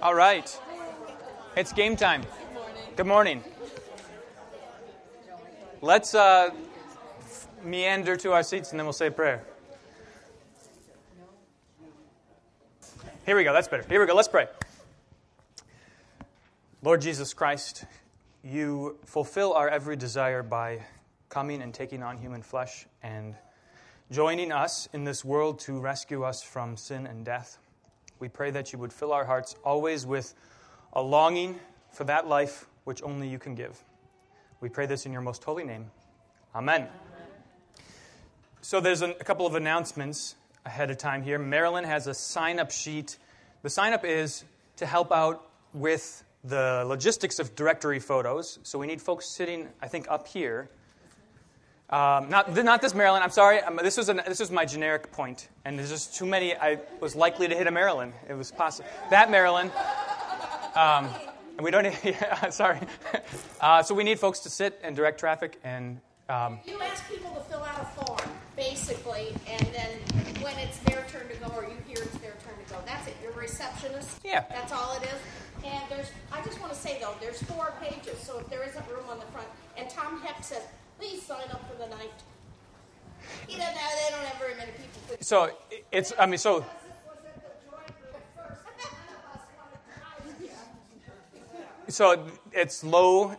All right. It's game time. Good morning. Let's uh, meander to our seats and then we'll say a prayer. Here we go. That's better. Here we go. Let's pray. Lord Jesus Christ, you fulfill our every desire by coming and taking on human flesh and joining us in this world to rescue us from sin and death. We pray that you would fill our hearts always with a longing for that life which only you can give. We pray this in your most holy name. Amen. Amen. So there's a couple of announcements ahead of time here. Marilyn has a sign up sheet. The sign up is to help out with the logistics of directory photos. So we need folks sitting, I think, up here. Um, not, not this Marilyn, I'm sorry. Um, this, was an, this was my generic point, and there's just too many. I was likely to hit a Marilyn. It was possible. That Marilyn. Um, and we don't yeah, sorry. Uh, so we need folks to sit and direct traffic and. Um, you ask people to fill out a form, basically, and then when it's their turn to go or you hear it's their turn to go, that's it. You're a receptionist. Yeah. That's all it is. And there's, I just want to say though, there's four pages, so if there isn't room on the front, and Tom Heck says, please sign up for the night. You know, now they don't have very many people. So it's, I mean, so. So it's low,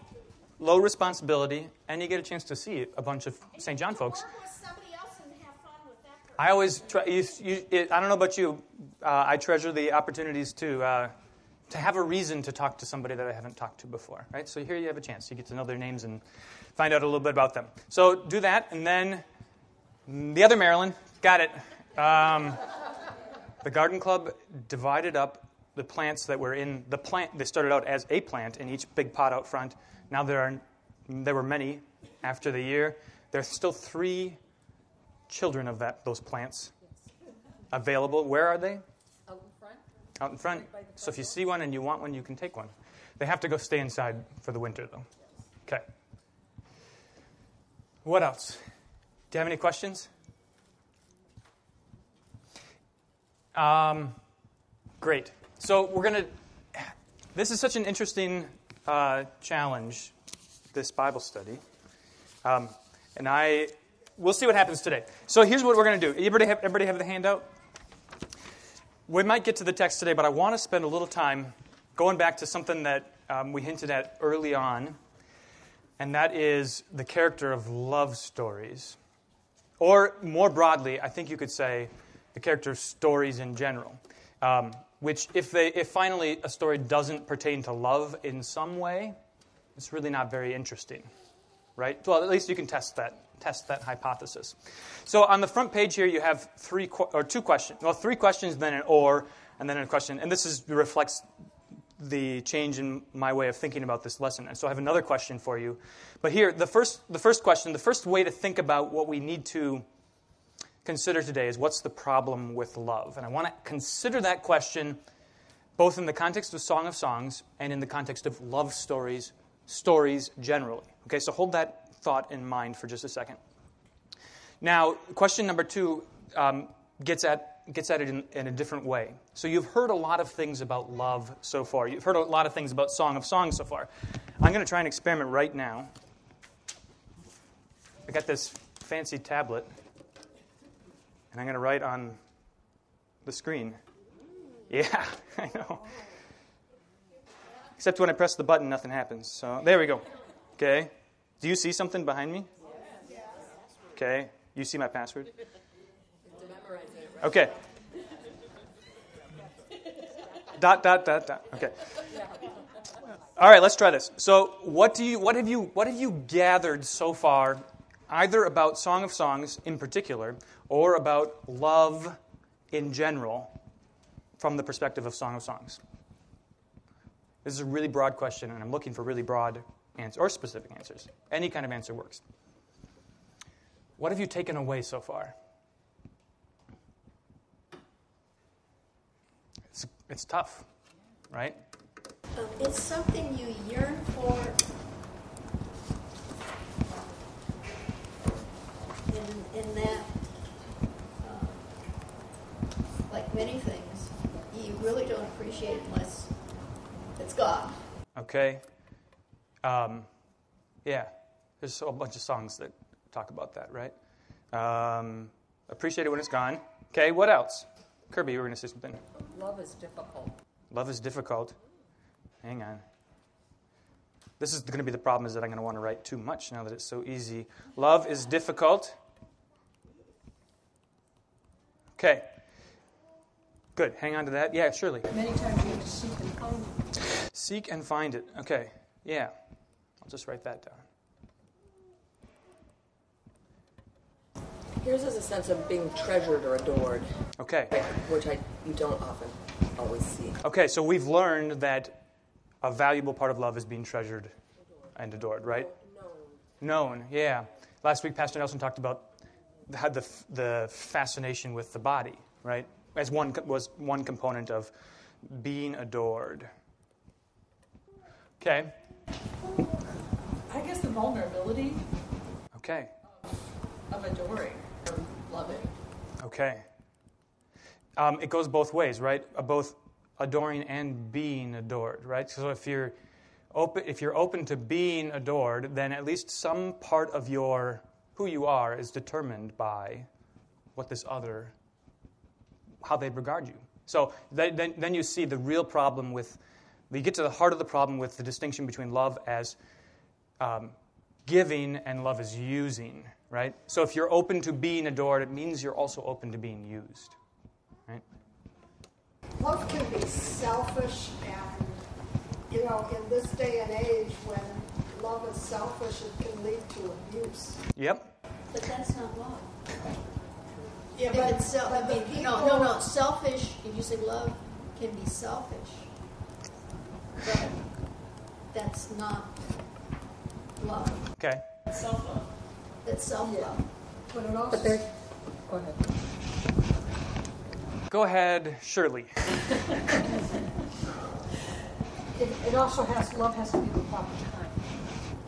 low responsibility, and you get a chance to see a bunch of St. John folks. I always try. You, you, it, I don't know about you. Uh, I treasure the opportunities to uh, to have a reason to talk to somebody that I haven't talked to before. Right. So here you have a chance. You get to know their names and find out a little bit about them. So do that, and then the other Marilyn got it. Um, the garden club divided up the plants that were in the plant. They started out as a plant in each big pot out front. Now there are there were many after the year. There's still three children of that those plants available. Where are they? Out in front. So if you see one and you want one, you can take one. They have to go stay inside for the winter, though. Okay. What else? Do you have any questions? Um, great. So we're going to. This is such an interesting uh, challenge, this Bible study. Um, and I. We'll see what happens today. So here's what we're going to do. Everybody have, everybody have the handout? We might get to the text today, but I want to spend a little time going back to something that um, we hinted at early on and that is the character of love stories. Or more broadly, I think you could say the character of stories in general. Um, which, if, they, if finally a story doesn't pertain to love in some way, it's really not very interesting, right? Well, at least you can test that, test that hypothesis. So on the front page here, you have three or two questions. Well, three questions, then an or, and then a question. And this is, reflects the change in my way of thinking about this lesson. And so I have another question for you. But here, the first, the first question, the first way to think about what we need to consider today is what's the problem with love? And I want to consider that question both in the context of Song of Songs and in the context of love stories, stories generally. Okay, so hold that thought in mind for just a second. Now, question number two um, gets at gets at it in, in, a different way. So you've heard a lot of things about love so far. You've heard a lot of things about Song of Songs so far. I'm going to try an experiment right now. I got this fancy tablet, and I'm going to write on the screen. Yeah, I know. Except when I press the button, nothing happens. So there we go. Okay. Do you see something behind me? Okay. You see my password? Okay. dot dot dot dot. Okay. All right, let's try this. So, what do you what have you what have you gathered so far either about Song of Songs in particular or about love in general from the perspective of Song of Songs? This is a really broad question and I'm looking for really broad answers or specific answers. Any kind of answer works. What have you taken away so far? It's it's tough, right? Um, it's something you yearn for. In, in that, uh, like many things, you really don't appreciate unless It's God. Okay. Um, yeah, there's a whole bunch of songs that talk about that, right? Um, appreciate it when it's gone. Okay, what else? Kirby, you were going to say something. Love is difficult. Love is difficult. Hang on. This is going to be the problem is that I'm going to want to write too much now that it's so easy. Love is difficult. Okay. Good. Hang on to that. Yeah, Shirley. Many times you have to seek and find it. Seek and find it. Okay. Yeah. I'll just write that down. Here's as a sense of being treasured or adored, Okay. which I you don't often always see. Okay, so we've learned that a valuable part of love is being treasured and adored, right? Known, yeah. Last week, Pastor Nelson talked about had the the fascination with the body, right? As one was one component of being adored. Okay, I guess the vulnerability okay, of adoring or loving. okay. Um, it goes both ways, right? Uh, both adoring and being adored, right? So if you're open, if you're open to being adored, then at least some part of your who you are is determined by what this other, how they regard you. So then, then, then you see the real problem with, you get to the heart of the problem with the distinction between love as um, giving and love as using, right? So if you're open to being adored, it means you're also open to being used, right? love can be selfish and you know in this day and age when love is selfish it can lead to abuse Yep. But that's not love. yeah If it's self, I but the mean, no, no, people- no. Selfish. If you say love can be selfish, but that's not love. Okay. Self-love. That's self-love. but it also But there, go ahead. Go ahead, Shirley. it, it also has love has to be the proper time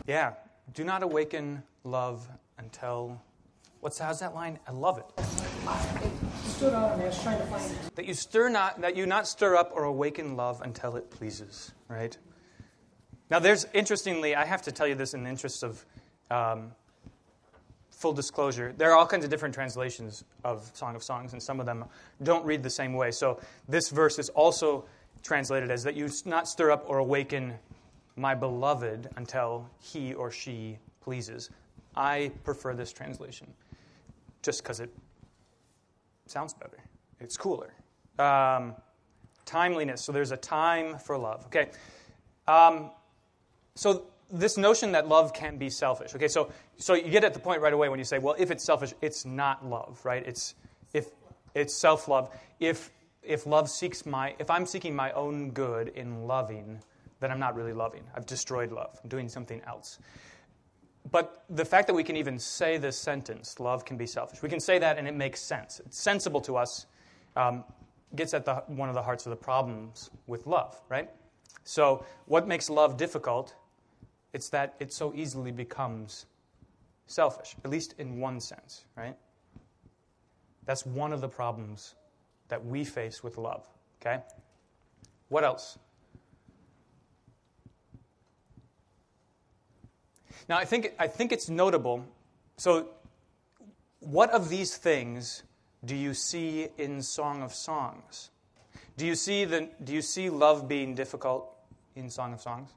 Yeah. Do not awaken love until. What's how's that line? I love it. Stood I was trying to find it That you stir not that you not stir up or awaken love until it pleases. Right. Now, there's interestingly, I have to tell you this in the interest of um, full disclosure. There are all kinds of different translations of Song of Songs, and some of them don't read the same way. So this verse is also translated as that you not stir up or awaken my beloved until he or she pleases. I prefer this translation just because it sounds better. It's cooler. Um, timeliness. So there's a time for love. Okay. Um, so this notion that love can be selfish. Okay. So so you get at the point right away when you say, well, if it's selfish, it's not love, right? It's if it's self love. If if love seeks my if I'm seeking my own good in loving, then I'm not really loving. I've destroyed love. I'm doing something else. But the fact that we can even say this sentence, love can be selfish, we can say that and it makes sense. It's sensible to us, um, gets at the, one of the hearts of the problems with love, right? So, what makes love difficult? It's that it so easily becomes selfish, at least in one sense, right? That's one of the problems that we face with love, okay? What else? Now, I think, I think it's notable. So, what of these things do you see in Song of Songs? Do you see, the, do you see love being difficult in Song of Songs?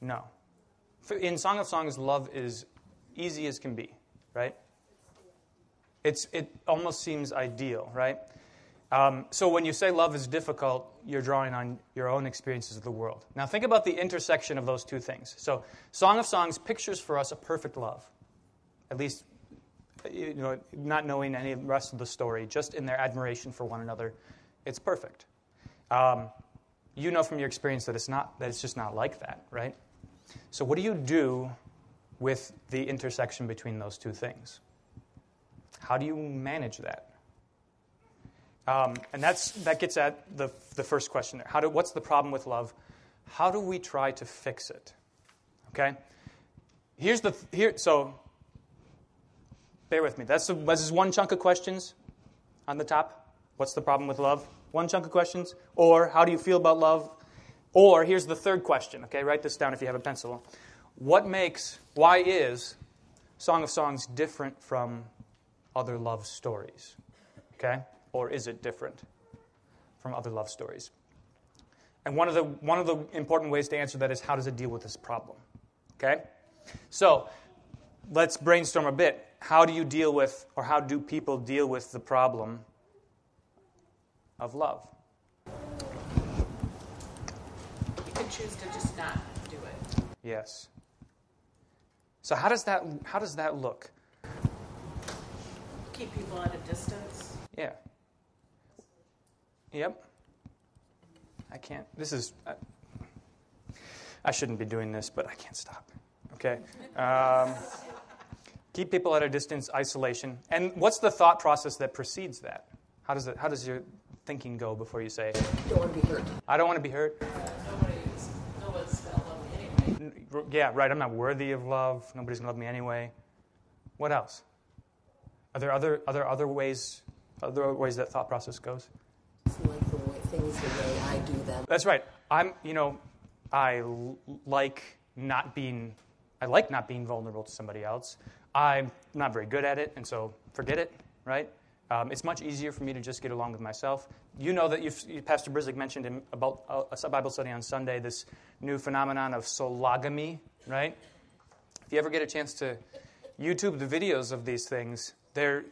No. In Song of Songs, love is easy as can be, right? It's, it almost seems ideal, right? Um, so when you say love is difficult, you're drawing on your own experiences of the world. Now think about the intersection of those two things. So Song of Songs pictures for us a perfect love, at least you know, not knowing any rest of the story, just in their admiration for one another, it's perfect. Um, you know from your experience that it's not that it's just not like that, right? So what do you do with the intersection between those two things? How do you manage that? Um, and that's, that gets at the, the first question there. How do, what's the problem with love? How do we try to fix it? Okay? Here's the, here, so bear with me. That's this is one chunk of questions on the top. What's the problem with love? One chunk of questions. Or, how do you feel about love? Or, here's the third question. Okay, write this down if you have a pencil. What makes, why is Song of Songs different from other love stories? Okay? Or is it different from other love stories? And one of the, one of the important ways to answer that is how does it deal with this problem? Okay? So, let's brainstorm a bit. How do you deal with, or how do people deal with the problem of love? You can choose to just not do it. Yes. So how does that how does that look? Keep people at a distance. Yeah. Yep. I can't. This is. I, I shouldn't be doing this, but I can't stop. Okay. Um, keep people at a distance, isolation, and what's the thought process that precedes that? How does it? How does your thinking go before you say, Don't want to be hurt. "I don't want to be hurt"? Nobody's, no one's gonna love me anyway. N- Yeah, right. I'm not worthy of love. Nobody's gonna love me anyway. What else? Are there other are there other ways other ways that thought process goes? That's right. I'm, you know, I like not being, I like not being vulnerable to somebody else. I'm not very good at it, and so forget it, right? Um, it's much easier for me to just get along with myself. You know that you- Pastor Brizik mentioned in, about a, a Bible study on Sunday this new phenomenon of sologamy, right? If you ever get a chance to YouTube the videos of these things, they're,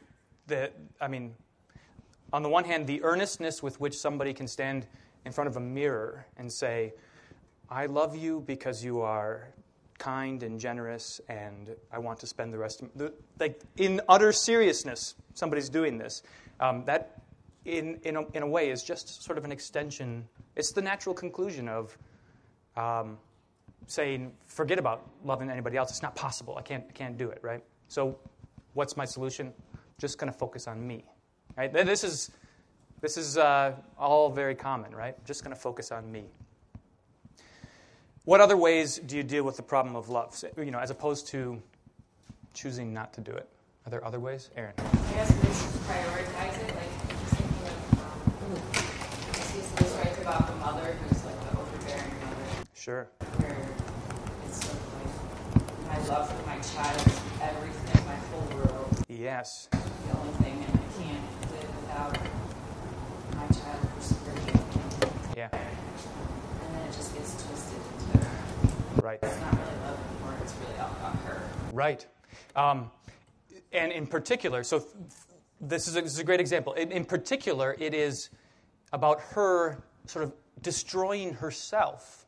the, I mean, on the one hand, the earnestness with which somebody can stand in front of a mirror and say, I love you because you are kind and generous, and I want to spend the rest of the, like in utter seriousness. Somebody's doing this. Um, that, in in a, in a way, is just sort of an extension. It's the natural conclusion of um, saying, "Forget about loving anybody else. It's not possible. I can't I can't do it." Right. So, what's my solution? Just going to focus on me. Right? This is, this is uh, all very common, right? Just going to focus on me. What other ways do you deal with the problem of love, you know, as opposed to choosing not to do it? Are there other ways? Aaron. I guess we should prioritize it, like, just thinking of, um, I see some stories about the mother who's like the overbearing mother, Sure. where it's sort of like, my love for my child is everything, my whole world, Yes. the only thing, and I can't live without my child for spiritual. Yeah. And then it just gets twisted into, Right. it's not really love anymore, it's really all about her. Right. Um, and in particular, so th- this is, a, this is a great example. In, in particular, it is about her sort of destroying herself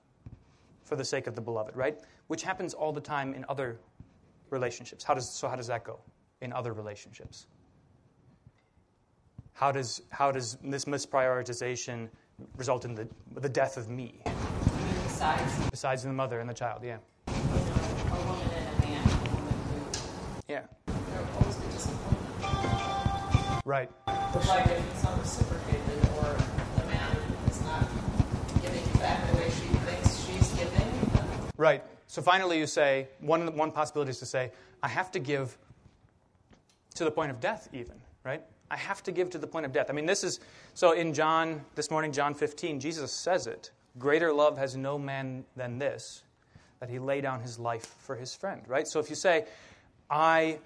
for the sake of the beloved, right? Which happens all the time in other relationships. How does, so, how does that go in other relationships? How does, how does this misprioritization result in the, the death of me, besides, besides the mother and the child? Yeah. you know, a woman and a man, a woman who, Yeah. There'll always be disappointment. Right. Like if it's not reciprocated or the man is not giving back the way she thinks she's giving. Right. So finally, you say one, one possibility is to say, I have to give to the point of death, even, right? I have to give to the point of death. I mean, this is so in John, this morning, John 15, Jesus says it Greater love has no man than this, that he lay down his life for his friend, right? So if you say, I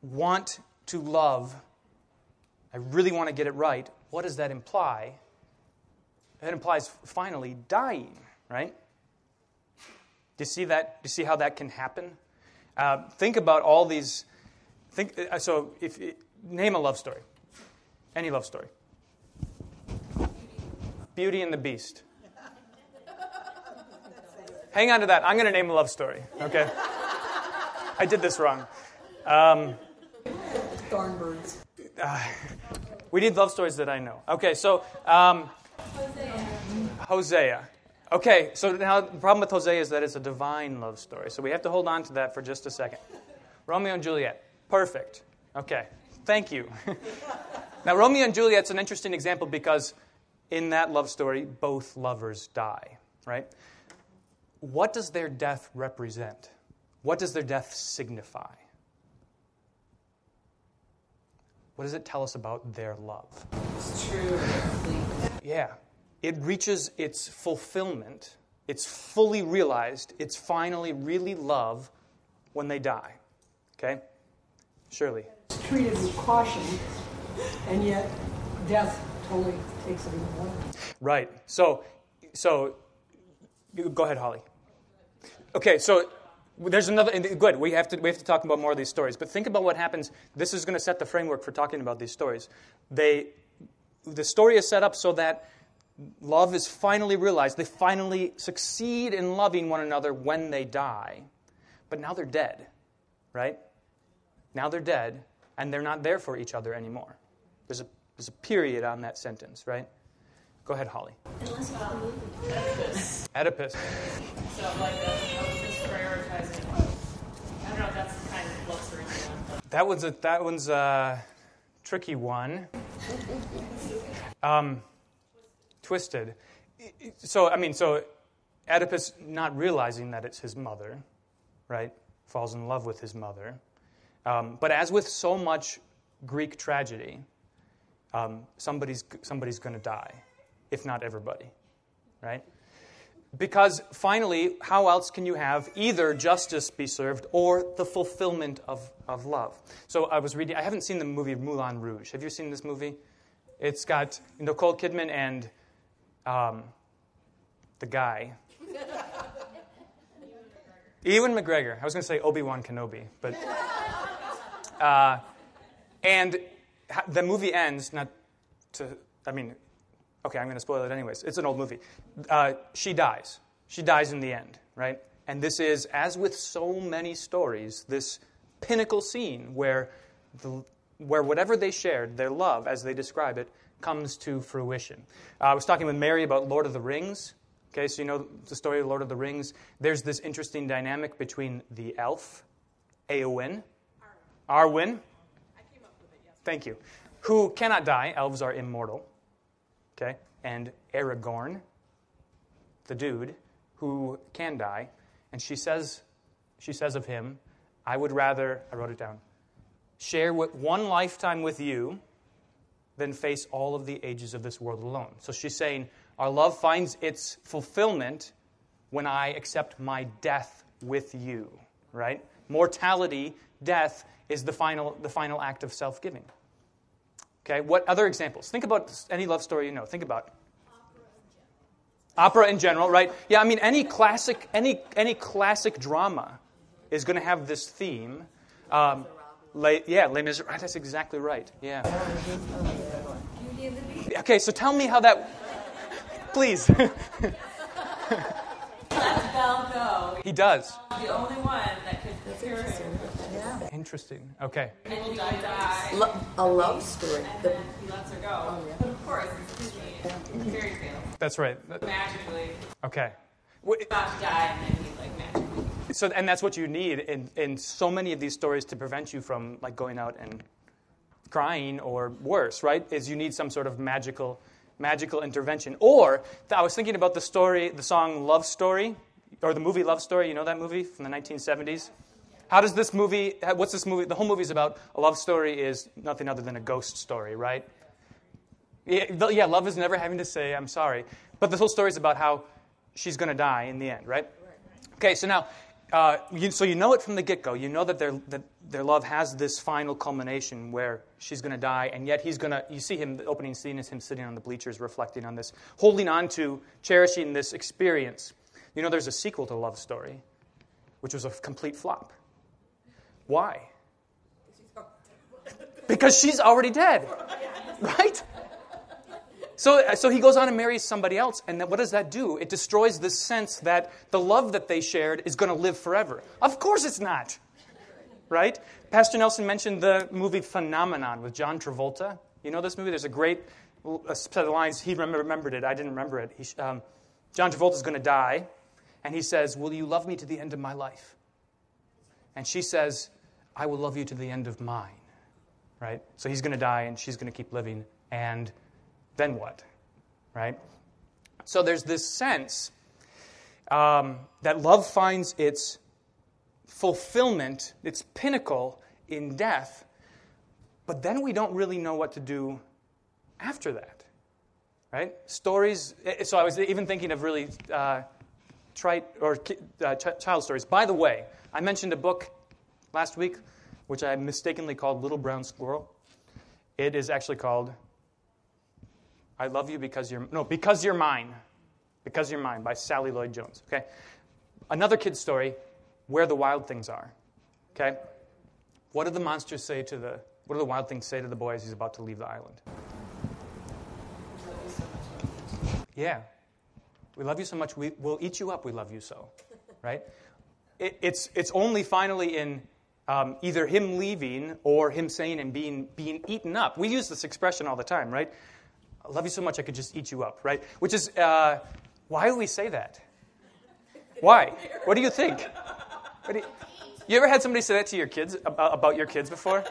want to love, I really want to get it right, what does that imply? That implies finally dying, right? Do you see that? Do you see how that can happen? Uh, think about all these. Think uh, so. If name a love story, any love story. Beauty and the Beast. Hang on to that. I'm going to name a love story. Okay. I did this wrong. Um, Thornbirds. we need love stories that I know. Okay, so um, Hosea. Okay, so now the problem with Hosea is that it's a divine love story. So we have to hold on to that for just a second. Romeo and Juliet. Perfect. Okay, thank you. now, Romeo and Juliet's an interesting example because in that love story, both lovers die, right? What does their death represent? What does their death signify? What does it tell us about their love? It's true. Yeah. It reaches its fulfillment, it's fully realized, it's finally really love when they die. Okay? Shirley. It's treated with caution, and yet death totally takes it away. Right. So, so go ahead, Holly. Okay, so there's another. Good. We have to we have to talk about more of these stories. But think about what happens. This is going to set the framework for talking about these stories. They, the story is set up so that love is finally realized. They finally succeed in loving one another when they die. But now they're dead, right? Now they're dead, and they're not there for each other anymore. There's a there's a period on that sentence, right? Go ahead, Holly. Oedipus. Oedipus. So like the, just prioritizing. I don't know if that's the kind of love story you want, but That one's a that one's a tricky one. Um, twisted. So I mean, so Oedipus not realizing that it's his mother, right? Falls in love with his mother. Um, but as with so much Greek tragedy, um, somebody's somebody's going to die, if not everybody, right? Because finally, how else can you have either justice be served or the fulfillment of, of love? So I was reading, I haven't seen the movie Moulin Rouge. Have you seen this movie? It's got Nicole Kidman and um, the guy. Ewan McGregor. I was going to say Obi Wan Kenobi, but. Uh, and the movie ends, not to, I mean, okay, I'm going to spoil it anyways. It's an old movie. Uh, she dies. She dies in the end, right? And this is, as with so many stories, this pinnacle scene where, the, where whatever they shared, their love, as they describe it, comes to fruition. Uh, I was talking with Mary about Lord of the Rings. Okay, so you know the story of Lord of the Rings. There's this interesting dynamic between the elf, Eowyn, Arwen, thank you, who cannot die. Elves are immortal. Okay, and Aragorn, the dude who can die, and she says, she says of him, "I would rather." I wrote it down. Share one lifetime with you than face all of the ages of this world alone. So she's saying, our love finds its fulfillment when I accept my death with you, right? Mortality, death, is the final, the final act of self giving. Okay, what other examples? Think about any love story you know. Think about opera in general, right? Yeah, I mean any classic, any any classic drama is going to have this theme. Um, yeah, Les Miserables. That's exactly right. Yeah. Okay, so tell me how that. Please. let go. he does. The only one that could cure him. Interesting. Okay. And he will die. Lo- a love story. And then he lets her go. Oh, but of course, it's Disney. Fairy tale. That's right. Magically, Okay. Wh- about to die, and then he like magically. So, and that's what you need in, in so many of these stories to prevent you from like going out and crying or worse, right? Is you need some sort of magical, magical intervention. Or I was thinking about the story, the song "Love Story," or the movie "Love Story." You know that movie from the 1970s. How does this movie? What's this movie? The whole movie is about a love story. Is nothing other than a ghost story, right? Yeah, love is never having to say "I'm sorry," but this whole story is about how she's going to die in the end, right? Okay, so now, uh, you, so you know it from the get-go. You know that their that their love has this final culmination where she's going to die, and yet he's going to. You see him. The opening scene is him sitting on the bleachers, reflecting on this, holding on to, cherishing this experience. You know, there's a sequel to Love Story, which was a complete flop. Why? Because she's already dead, right? So, so he goes on and marries somebody else, and what does that do? It destroys the sense that the love that they shared is going to live forever. Of course it's not, right? Pastor Nelson mentioned the movie Phenomenon with John Travolta. You know this movie? There's a great uh, set of lines. He remembered it. I didn't remember it. He, um, John Travolta's going to die, and he says, "Will you love me to the end of my life?" And she says, "I will love you to the end of mine." Right? So he's going to die, and she's going to keep living, and then what? Right? So there's this sense um, that love finds its fulfillment, its pinnacle in death, but then we don't really know what to do after that. right? Stories. eh, So I was even thinking of really uh, trite or uh, ch- child stories. By the way, I mentioned a book last week which I mistakenly called Little Brown Squirrel. It is actually called I Love You Because You're No, Because You're Mine. Because You're Mine by Sally Lloyd Jones. Okay? Another kid's story, Where the Wild Things Are. Okay? What do the monsters say to the what do the wild things say to the boy as he's about to leave the island? Yeah. We love you so much, we, we'll eat you up, we love you so. Right? It, it's, it's only finally in um, either him leaving or him saying and being, being eaten up. We use this expression all the time, right? I love you so much, I could just eat you up, right? Which is, uh, why do we say that? Why? What do you think? Do you, you ever had somebody say that to your kids about, about your kids before?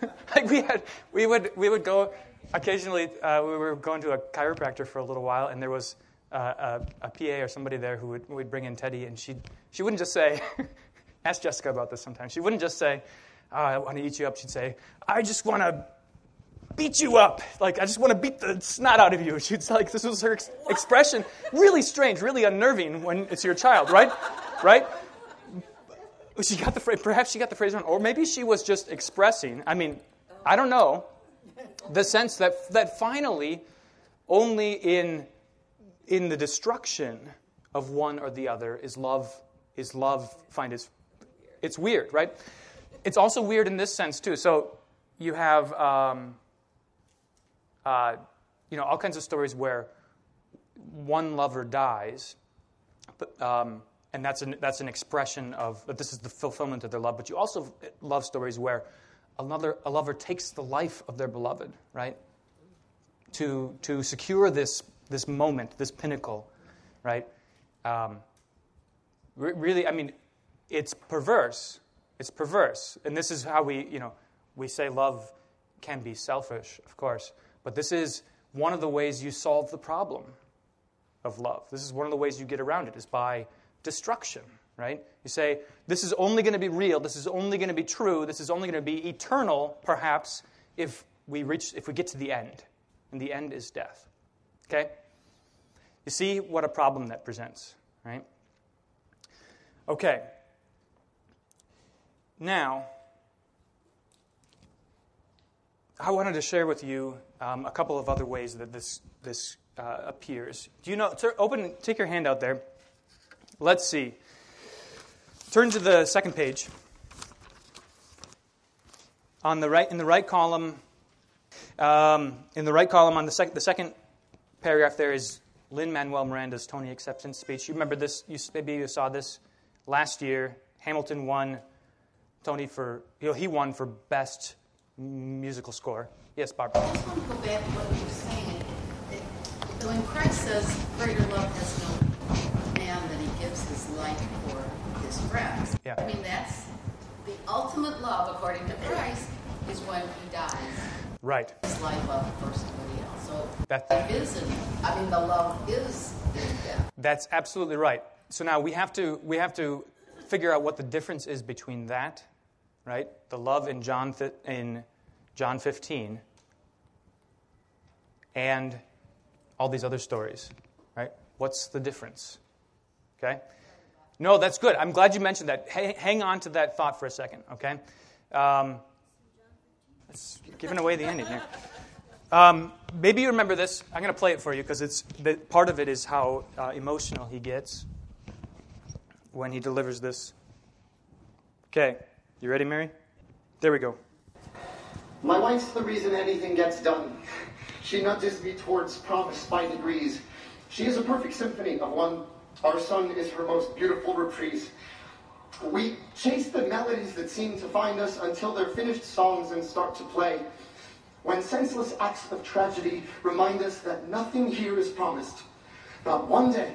like we had, we would we would go occasionally. Uh, we were going to a chiropractor for a little while, and there was uh, a, a PA or somebody there who would would bring in Teddy, and she she wouldn't just say. ask Jessica about this sometimes. She wouldn't just say, oh, "I want to eat you up." She'd say, "I just want to." Beat you up. Like, I just want to beat the snot out of you. She'd like, this was her ex- expression. Really strange, really unnerving when it's your child, right? Right? she got the phrase, perhaps she got the phrase wrong, or maybe she was just expressing, I mean, I don't know, the sense that, that finally, only in, in the destruction of one or the other is love, is love find its, it's weird, right? It's also weird in this sense, too. So you have, um, uh, you know, all kinds of stories where one lover dies, but, um, and that's an, that's an expression of that this is the fulfillment of their love. But you also love stories where another a lover takes the life of their beloved, right? To to secure this this moment, this pinnacle, right? Um, re- really, I mean, it's perverse. It's perverse, and this is how we you know we say love can be selfish, of course, but this is one of the ways you solve the problem of love. This is one of the ways you get around it is by destruction, right? You say, this is only going to be real, this is only going to be true, this is only going to be eternal, perhaps, if we reach if we get to the end. And the end is death. Okay? You see what a problem that presents, right? Okay. Now, I wanted to share with you um, a couple of other ways that this this uh, appears. Do you know? Open, take your hand out there. Let's see. Turn to the second page. On the right, in the right column, um, in the right column on the, sec- the second paragraph, there is Lin Manuel Miranda's Tony acceptance speech. You remember this? You, maybe you saw this last year. Hamilton won Tony for you know, he won for best musical score. Yes, Barbara. I just want to go back to what you were saying. It- When Christ says, greater love has no man than he gives his life for his friends. Yeah. I mean, that's the ultimate love, according to Christ, is when he dies. Right. His life up for somebody else. So That- isn't, I mean, the love is, is death. That's absolutely right. So now we have to we have to figure out what the difference is between that, right? The love in John in John 15 and all these other stories, right? What's the difference? Okay? No, that's good. I'm glad you mentioned that. Hang, on to that thought for a second, okay? Um, it's giving away the ending here. Um, maybe you remember this. I'm going to play it for you because it's the, part of it is how uh, emotional he gets when he delivers this. Okay, you ready, Mary? There we go. My wife's the reason anything gets done. She nudges me towards promise by degrees. She is a perfect symphony of one. Our son is her most beautiful reprise. We chase the melodies that seem to find us until they're finished songs and start to play. When senseless acts of tragedy remind us that nothing here is promised. Not one day.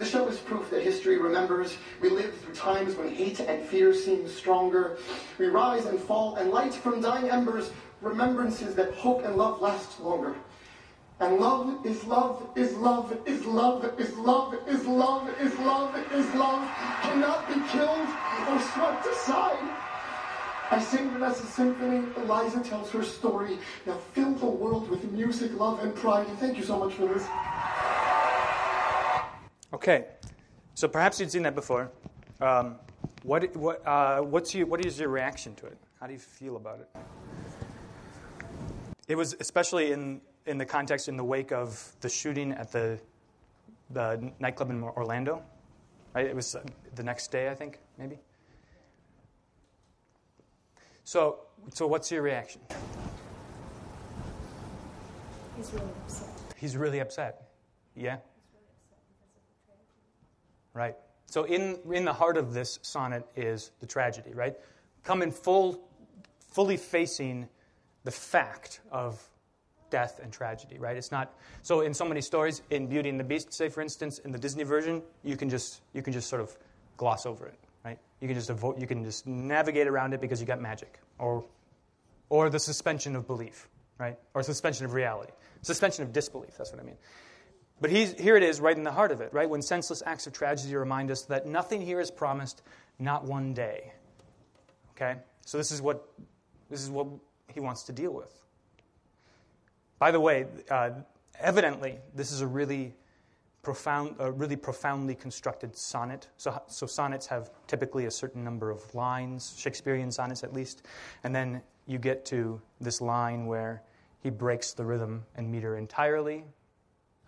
The show is proof that history remembers. We live through times when hate and fear seem stronger. We rise and fall and light from dying embers, remembrances that hope and love last longer. And love is love, is love, is love, is love, is love, is love, is love, cannot be killed or swept aside. I sing Vanessa's symphony. Eliza tells her story. Now fill the world with music, love, and pride. Thank you so much for this. Okay, so perhaps you'd seen that before. Um, what, what, uh, what's your, what is your reaction to it? How do you feel about it? It was especially in, in the context, in the wake of the shooting at the, the nightclub in Orlando. Right? It was uh, the next day, I think, maybe. So, so what's your reaction? He's really upset. He's really upset. Yeah? Right. So in, in the heart of this sonnet is the tragedy, right? Come in full, fully facing the fact of death and tragedy, right? It's not so in so many stories, in Beauty and the Beast, say for instance, in the Disney version, you can just you can just sort of gloss over it, right? You can just avoid, you can just navigate around it because you got magic, or or the suspension of belief, right? Or suspension of reality, suspension of disbelief. That's what I mean. But here it is, right in the heart of it, right? When senseless acts of tragedy remind us that nothing here is promised, not one day. Okay? So this is what, this is what he wants to deal with. By the way, uh, evidently, this is a really profound, a really profoundly constructed sonnet. So, so sonnets have typically a certain number of lines, Shakespearean sonnets at least, and then you get to this line where he breaks the rhythm and meter entirely,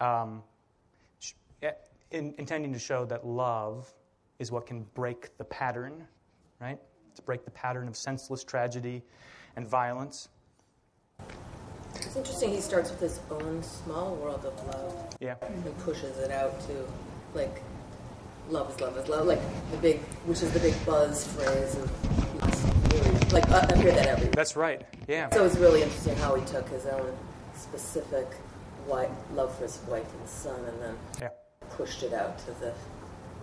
um, in, intending to show that love is what can break the pattern, right? To break the pattern of senseless tragedy and violence. It's interesting. He starts with his own small world of love. Yeah. And pushes it out to, like, love is love is love. Like the big, which is the big buzz phrase of, like, I hear that everywhere. That's right. Yeah. So it's really interesting how he took his own specific white love for his wife and son, and then yeah. pushed it out to the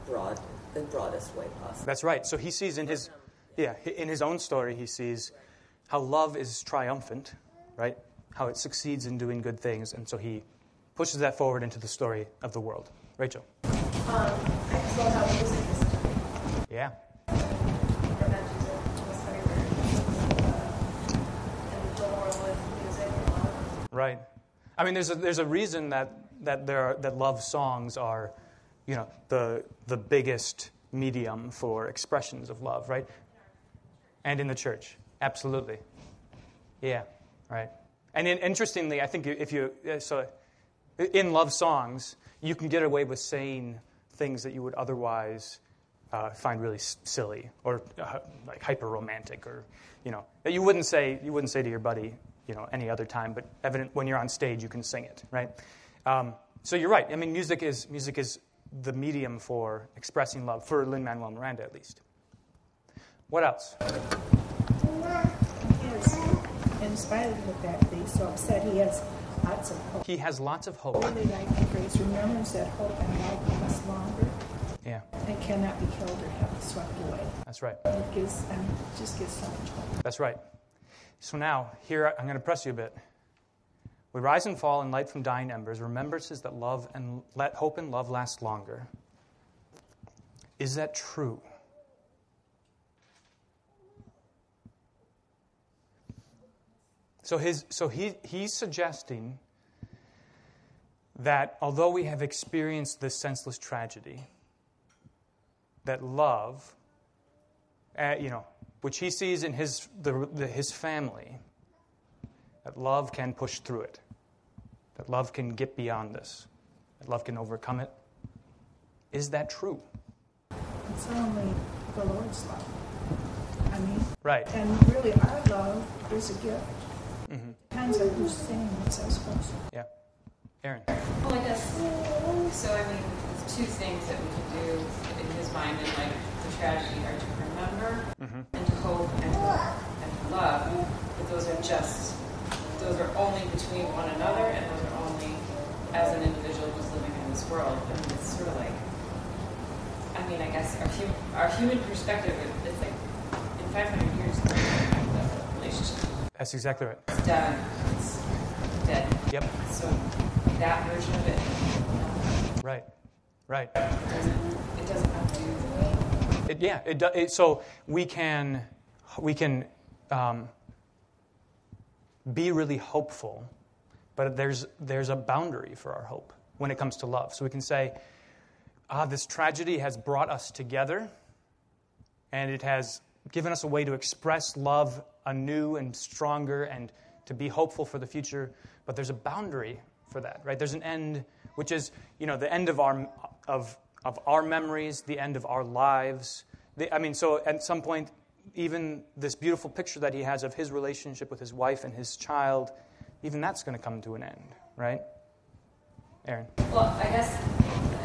broad, the broadest way possible. That's right. So he sees in his, yeah, in his own story, he sees how love is triumphant, right? How it succeeds in doing good things, and so he pushes that forward into the story of the world. Rachel. Um, I just love how music is. Yeah. Right. I mean, there's a, there's a reason that, that, there are, that love songs are, you know, the, the biggest medium for expressions of love, right? And in the church, absolutely. Yeah, right. And in, interestingly, I think if you, so in love songs, you can get away with saying things that you would otherwise uh, find really silly or uh, like hyper romantic or, you know, that you wouldn't say, you wouldn't say to your buddy, you know, any other time, but evident when you're on stage, you can sing it, right? Um, so you're right. I mean, music is, music is the medium for expressing love, for Lin Manuel Miranda at least. What else? in spite of the fact that he's so upset, he has lots of hope. He has lots of hope. Really like the phrase, remembers that hope and love last longer. Yeah. And cannot be killed or have swept away. That's right. It gives, it just gives so much hope. That's right. So now, here, I'm going to press you a bit. We rise and fall in light from dying embers, remembrances that love and let hope and love last longer. Is that true? So, his, so he, he's suggesting that although we have experienced this senseless tragedy, that love, uh, you know, which he sees in his, the, the, his family, that love can push through it, that love can get beyond this, that love can overcome it. Is that true? It's only the Lord's love. I mean, right. And really, our love is a gift. Mm-hmm. Depends on who's saying it, I suppose. Yeah. Aaron. Well, I guess, so I mean, there's two things that we can do in his mind and like the tragedy are to remember mm-hmm. and to hope and, and to love, but those are just, those are only between one another and those are only as an individual who's living in this world. I mean, it's sort of like, I mean, I guess our, hum, our human perspective, it's like in 500 years, the relationship. That's exactly right. It's done. It's dead. Yep. So that version of it. Right. Right. It doesn't, it doesn't undo it, yeah. It, it, so we can we can um, be really hopeful, but there's, there's a boundary for our hope when it comes to love. So we can say, ah, this tragedy has brought us together, and it has given us a way to express love anew and stronger and to be hopeful for the future. But there's a boundary for that, right? There's an end, which is, you know, the end of our, of, of our memories, the end of our lives. The, I mean, so at some point, even this beautiful picture that he has of his relationship with his wife and his child, even that's going to come to an end, right? Aaron. Well, I guess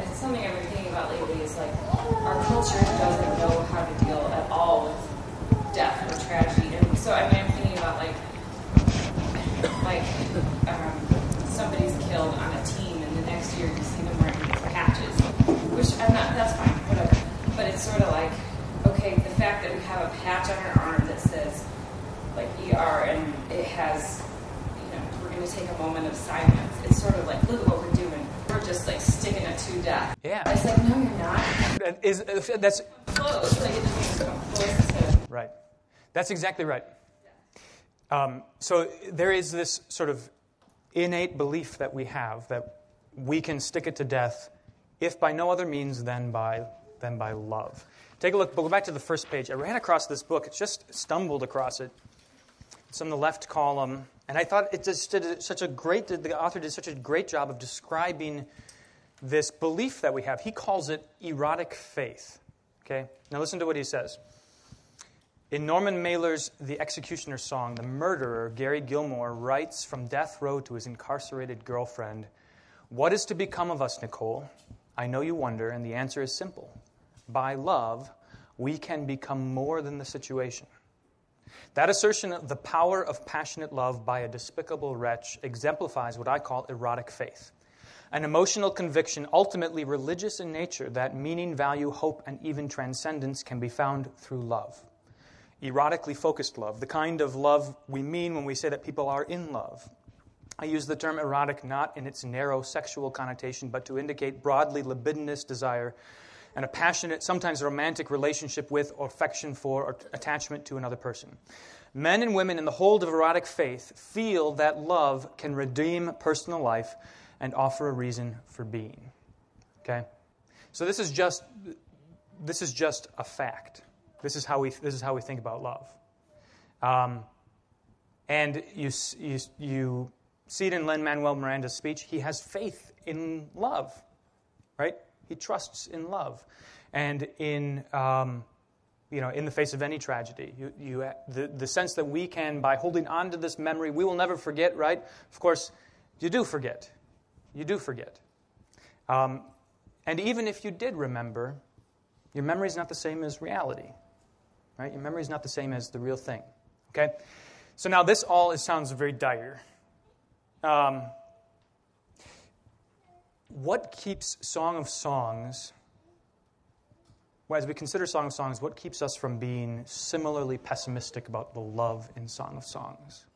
it's something I've been thinking about lately is like our culture doesn't know how to deal at all with death or tragedy. And so I mean, I'm thinking about like like um, somebody's killed on a team, and the next year you see I'm not. That's fine, whatever. But it's sort of like okay, the fact that we have a patch on our arm that says like ER, and it has you know we're going to take a moment of silence. It's sort of like look at what we're doing. We're just like sticking it to death. Yeah. It's like no, you're not. And Is, that's close. Like it just come close to. Right. That's exactly right. Um, so there is this sort of innate belief that we have that we can stick it to death, if by no other means than by than by love. Take a look. but Go back to the first page. I ran across this book. It's just stumbled across it. It's in the left column, and I thought it just did such a great. The author did such a great job of describing this belief that we have. He calls it erotic faith. Okay. Now listen to what he says. In Norman Mailer's The Executioner's Song, the murderer, Gary Gilmore, writes from death row to his incarcerated girlfriend What is to become of us, Nicole? I know you wonder, and the answer is simple. By love, we can become more than the situation. That assertion of the power of passionate love by a despicable wretch exemplifies what I call erotic faith an emotional conviction, ultimately religious in nature, that meaning, value, hope, and even transcendence can be found through love erotically focused love, the kind of love we mean when we say that people are in love. I use the term erotic not in its narrow sexual connotation, but to indicate broadly libidinous desire and a passionate, sometimes romantic relationship with, or affection for, or attachment to another person. Men and women in the hold of erotic faith feel that love can redeem personal life and offer a reason for being. Okay? So this is just this is just a fact. This is how we, this is how we think about love. Um, and you, you, you see it in Lin Manuel Miranda's speech. He has faith in love, right? He trusts in love. And in, um, you know, in the face of any tragedy, you, you, the, the sense that we can, by holding on to this memory, we will never forget, right? Of course, you do forget. You do forget. Um, and even if you did remember, your memory is not the same as reality. Right? Your memory is not the same as the real thing. Okay? So now this all sounds very dire. Um, what keeps Song of Songs, well, as we consider Song of Songs, what keeps us from being similarly pessimistic about the love in Song of Songs?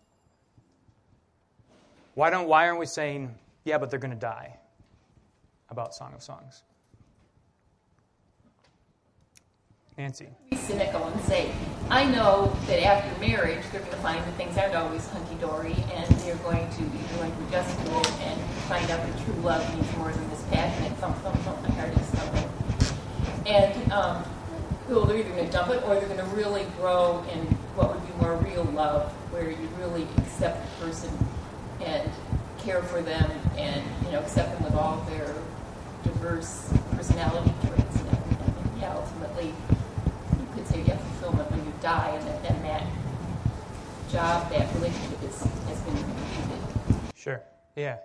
Why, don't, why aren't we saying, yeah, but they're going to die about Song of Songs? Nancy. Be cynical and say, I know that after marriage they're going to find that things aren't always hunky dory, and they're going to be going to adjust to it and find out that true love means more than this passionate thump thump thump my heart is thumping. And um, they're either going to dump it or they're going to really grow in what would be more real love, where you really accept the person and care for them, and you know accept them with all their diverse personality traits and everything. And yeah, ultimately you have fulfillment when you die, and that, and that job, that relationship is, has been completed. Sure. Yeah.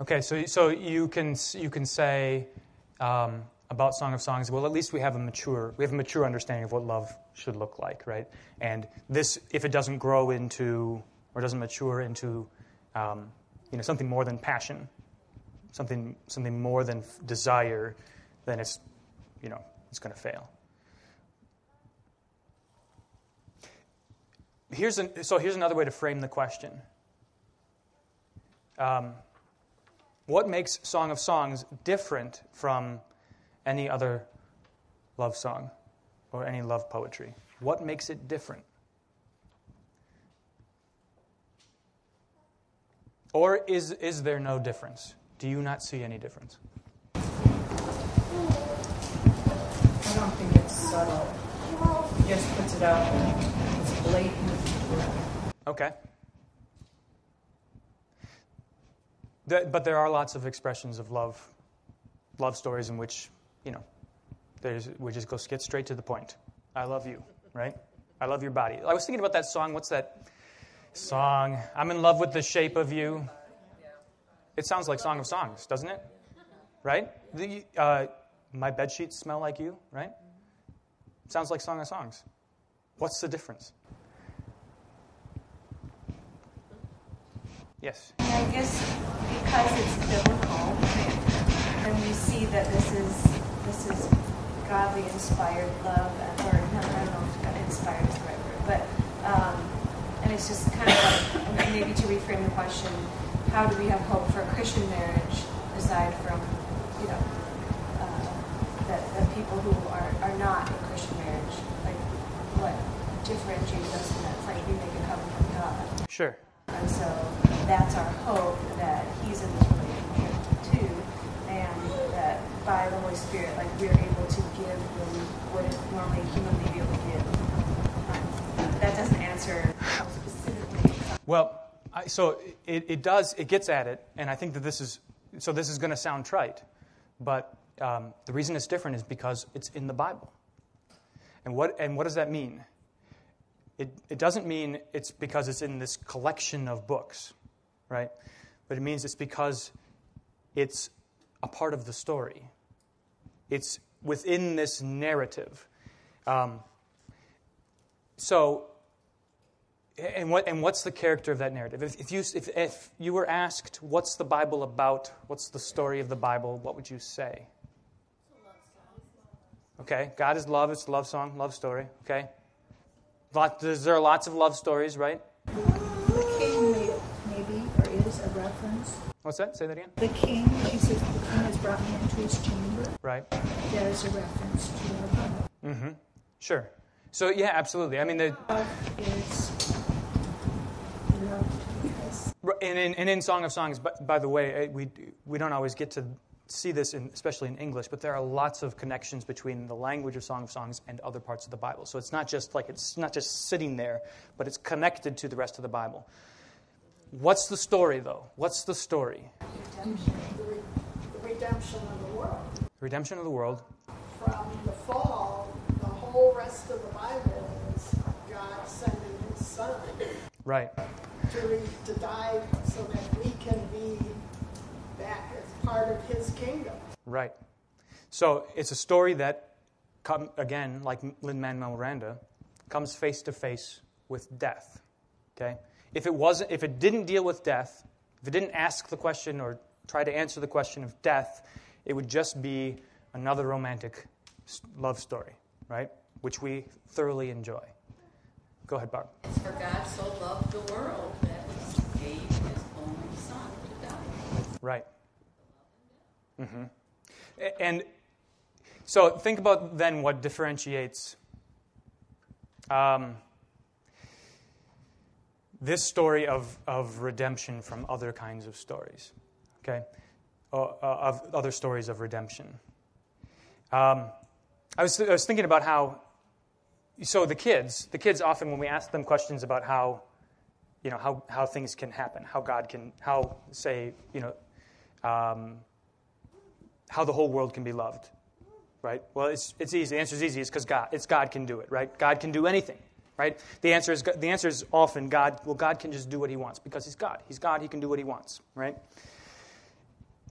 Okay. So so you can you can say um, about Song of Songs. Well, at least we have a mature we have a mature understanding of what love should look like, right? And this, if it doesn't grow into or doesn't mature into, um, you know, something more than passion, something something more than desire, then it's, you know, it's going to fail. here's an, so here's another way to frame the question. Um, what makes song of songs different from any other love song or any love poetry? What makes it different? Or is, is there no difference? Do you not see any difference? I don't think it's subtle. It just puts it out there. It's blatant. Okay. But there are lots of expressions of love, love stories in which, you know, there's, we just go get straight to the point. I love you, right? I love your body. I was thinking about that song. What's that song? I'm in love with the shape of you. It sounds like Song of Songs, doesn't it? Right? The, uh, my bed sheets smell like you, right? Sounds like Song of Songs. What's the difference? Yes. I guess because it's biblical, and we see that this is this is godly inspired love, or no, I don't know if inspired is the right word, but um, and it's just kind of like maybe to reframe the question: How do we have hope for a Christian marriage aside from you know uh, that the people who are, are not in Christian marriage, like what differentiates us in that? It's like we make a covenant with God. Sure. That's our hope that he's in this relationship too, and that by the Holy Spirit, like we're able to give what normally humanly be able to give. Um, that doesn't answer specifically. Well, I, so it, it does, it gets at it, and I think that this is, so this is going to sound trite, but um, the reason it's different is because it's in the Bible. And what, and what does that mean? It, it doesn't mean it's because it's in this collection of books, right? But it means it's because it's a part of the story. It's within this narrative. Um, so, and, what, and what's the character of that narrative? If, if, you, if, if you were asked, what's the Bible about? What's the story of the Bible? What would you say? Okay, God is love. It's a love song, love story. Okay. Lot, there are lots of love stories, right? The king may, maybe, or is a reference. What's that? Say that again. The king, he says, the king has brought me into his chamber. Right. There is a reference to our God. Mm-hmm. Sure. So yeah, absolutely. I mean, the, Is love because and in, and in Song of Songs, by, by the way, eh, we we don't always get to see this, in, especially in English, but there are lots of connections between the language of Song of Songs and other parts of the Bible. So it's not just like it's not just sitting there, but it's connected to the rest of the Bible. What's the story, though? What's the story? Redemption, the, re- the redemption of the world. Redemption of the world. From the fall, the whole rest of the Bible is God sending his son Right. to, re- to die so that we can be back as part of his kingdom. Right. So it's a story that, come, again, like Lin Manuel Miranda, comes face to face with death. Okay. If it wasn't, if it didn't deal with death, if it didn't ask the question or try to answer the question of death, it would just be another romantic love story, right? Which we thoroughly enjoy. Go ahead, Barb. It's for God so loved the world that he gave his only son to die. Right. hmm And so think about then what differentiates um, this story of, of redemption from other kinds of stories, okay? Uh, uh, of other stories of redemption. Um, I, was, I was thinking about how, so the kids, the kids often when we ask them questions about how, you know, how, how things can happen, how God can, how, say, you know, um, how the whole world can be loved, right? Well, it's, it's easy. The answer is easy. It's because God, it's God can do it, right? God can do anything, right? The answer is the answer is often God. Well, God can just do what He wants because He's God. He's God. He can do what He wants, right?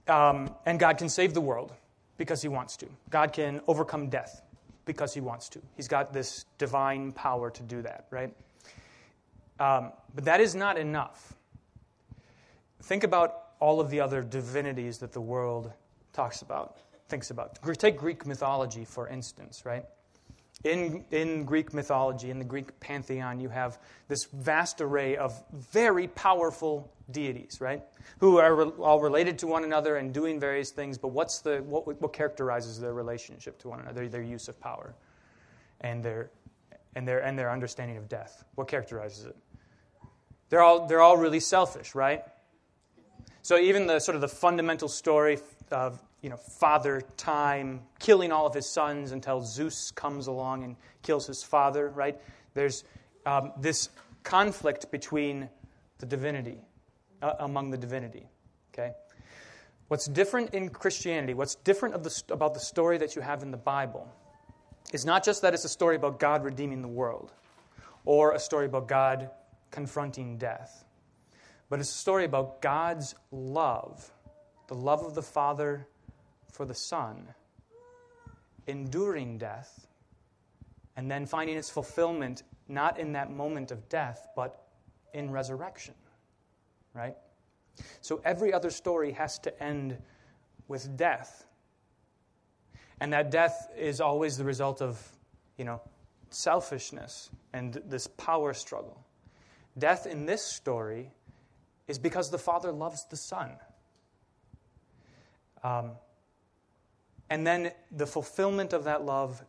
Um, and God can save the world because He wants to. God can overcome death because He wants to. He's got this divine power to do that, right? Um, but that is not enough. Think about all of the other divinities that the world talks about, thinks about. Take Greek mythology, for instance, right? In, in Greek mythology, in the Greek pantheon, you have this vast array of very powerful deities, right? Who are re- all related to one another and doing various things, but what's the, what, what characterizes their relationship to one another? Their use of power and their, and, their, and their understanding of death. What characterizes it? They're all, they're all really selfish, right? So even the sort of the fundamental story of you know father time killing all of his sons until Zeus comes along and kills his father, right? There's um, this conflict between the divinity, uh, among the divinity. Okay? What's different in Christianity, what's different the, about the story that you have in the Bible, is not just that it's a story about God redeeming the world or a story about God confronting death, but it's a story about God's love, the love of the Father for the Son, enduring death, and then finding its fulfillment not in that moment of death, but in resurrection. Right? So every other story has to end with death. And that death is always the result of, you know, selfishness and this power struggle. Death in this story is because the Father loves the Son. Um, and then the fulfillment of that love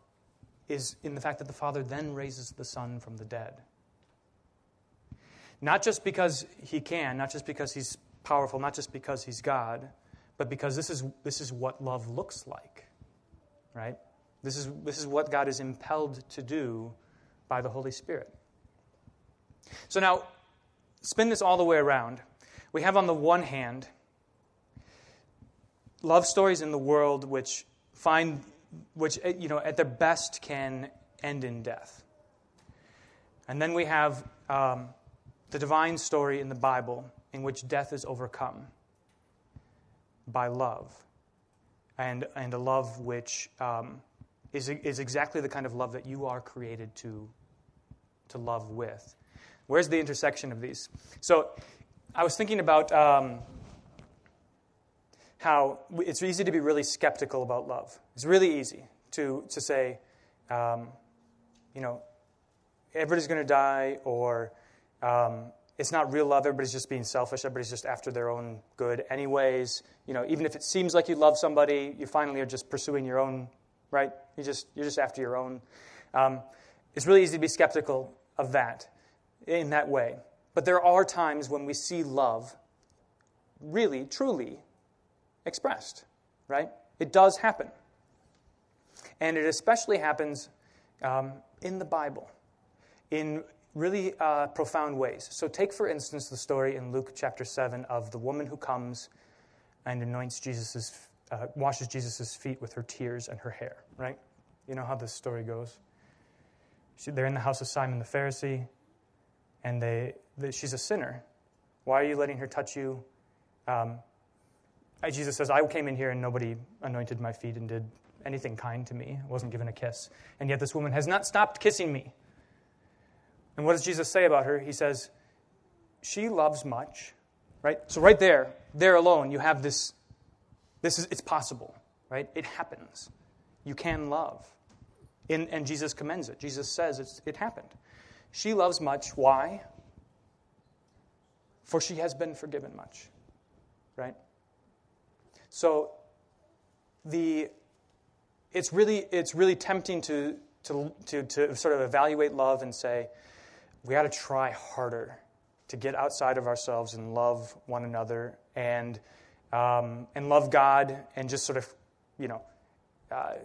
is in the fact that the Father then raises the Son from the dead. Not just because he can, not just because he's powerful, not just because he's God, but because this is, this is what love looks like, right? This is, this is what God is impelled to do by the Holy Spirit. So now, spin this all the way around. We have on the one hand love stories in the world which find which, eh, you know, at their best can end in death. And then we have um, the divine story in the Bible in which death is overcome by love, and, and a love which um, is, is exactly the kind of love that you are created to, to love with. Where's the intersection of these? So I was thinking about um, how it's easy to be really skeptical about love. It's really easy to, to say, um, you know, everybody's going to die, or um, it's not real love. Everybody's just being selfish. Everybody's just after their own good, anyways. You know, even if it seems like you love somebody, you finally are just pursuing your own, right? You just you're just after your own. Um, it's really easy to be skeptical of that in that way. But there are times when we see love really, truly expressed, right? It does happen. And it especially happens um, in the Bible in really uh, profound ways. So, take for instance the story in Luke chapter 7 of the woman who comes and anoints Jesus's, uh, washes Jesus' feet with her tears and her hair, right? You know how this story goes. She, they're in the house of Simon the Pharisee, and they, they, she's a sinner. Why are you letting her touch you? Um, Jesus says, I came in here and nobody anointed my feet and did anything kind to me. I wasn't given a kiss. And yet this woman has not stopped kissing me. And what does Jesus say about her? He says, She loves much. Right? So right there, there alone, you have this, this is it's possible, right? It happens. You can love. In, and Jesus commends it. Jesus says it happened. She loves much. Why? For she has been forgiven much. Right? So the, it's, really, it's really tempting to, to, to, to sort of evaluate love and say, we got to try harder to get outside of ourselves and love one another and, um, and love God and just sort of, you know, uh,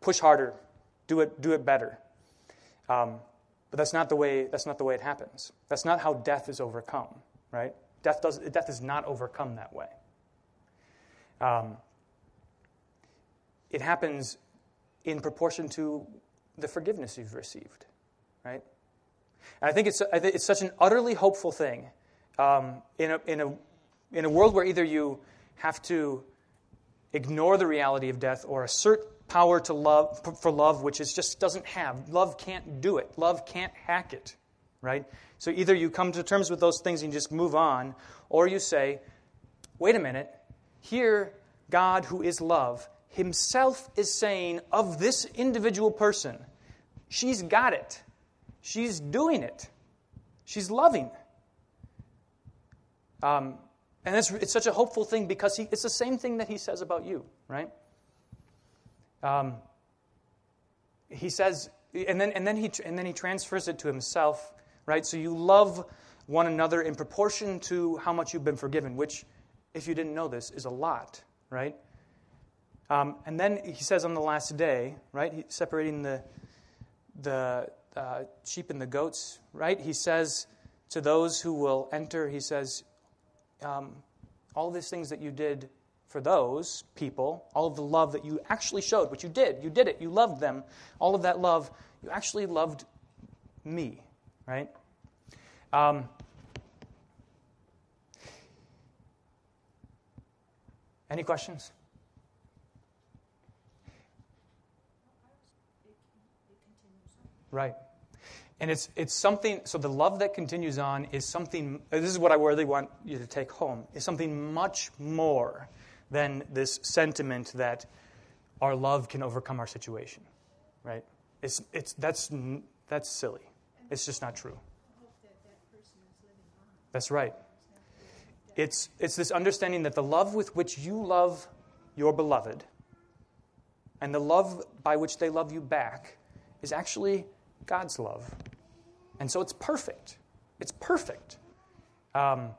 push harder, do it, do it better. Um, but that's not the way. That's not the way it happens. That's not how death is overcome. Right? Death does. Death is not overcome that way. Um, it happens in proportion to the forgiveness you've received, right? And I think it's, I think it's such an utterly hopeful thing um, in, a, in, a, in a world where either you have to ignore the reality of death or assert power to love for love which is just doesn't have love can't do it. Love can't hack it right? So either you come to terms with those things and just move on or you say wait a minute here, God, who is love, himself is saying of this individual person, she's got it. She's doing it. She's loving. Um, and it's, it's such a hopeful thing because he, it's the same thing that he says about you, right? Um, he says, and then, and, then he, and then he transfers it to himself, right? So you love one another in proportion to how much you've been forgiven, which, if you didn't know this, is a lot, right? Um, and then he says on the last day, right, he, separating the, the uh, sheep and the goats, right? He says to those who will enter, he says, um, all these things that you did for those people, all of the love that you actually showed, which you did, you did it, you loved them, all of that love, you actually loved me, right? Um, any questions? Right. And it's, it's something, so the love that continues on is something, this is what I really want you to take home, is something much more than this sentiment that our love can overcome our situation, right? It's, it's, that's, that's silly. It's just not true. That That's right. It's, it's this understanding that the love with which you love your beloved and the love by which they love you back is actually God's love. And so it's perfect. It's perfect. Um,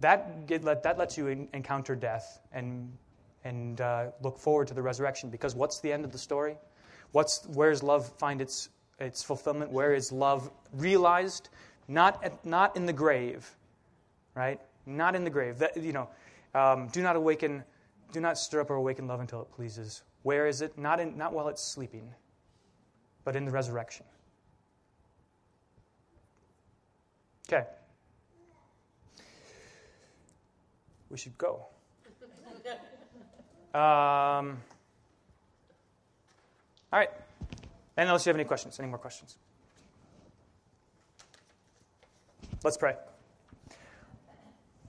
that, that lets you encounter death and, and uh, look forward to the resurrection because what's the end of the story? What's, where does love find its, its fulfillment? Where is love realized? Not, at, not in the grave, right? Not in the grave. That, you know, um, do not awaken, do not stir up or awaken love until it pleases. Where is it? Not, in, not while it's sleeping but in the resurrection. Okay. We should go. Um, all right. And unless you have any questions, any more questions? Let's pray.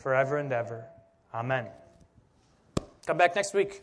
forever and ever. Amen. Come back next week.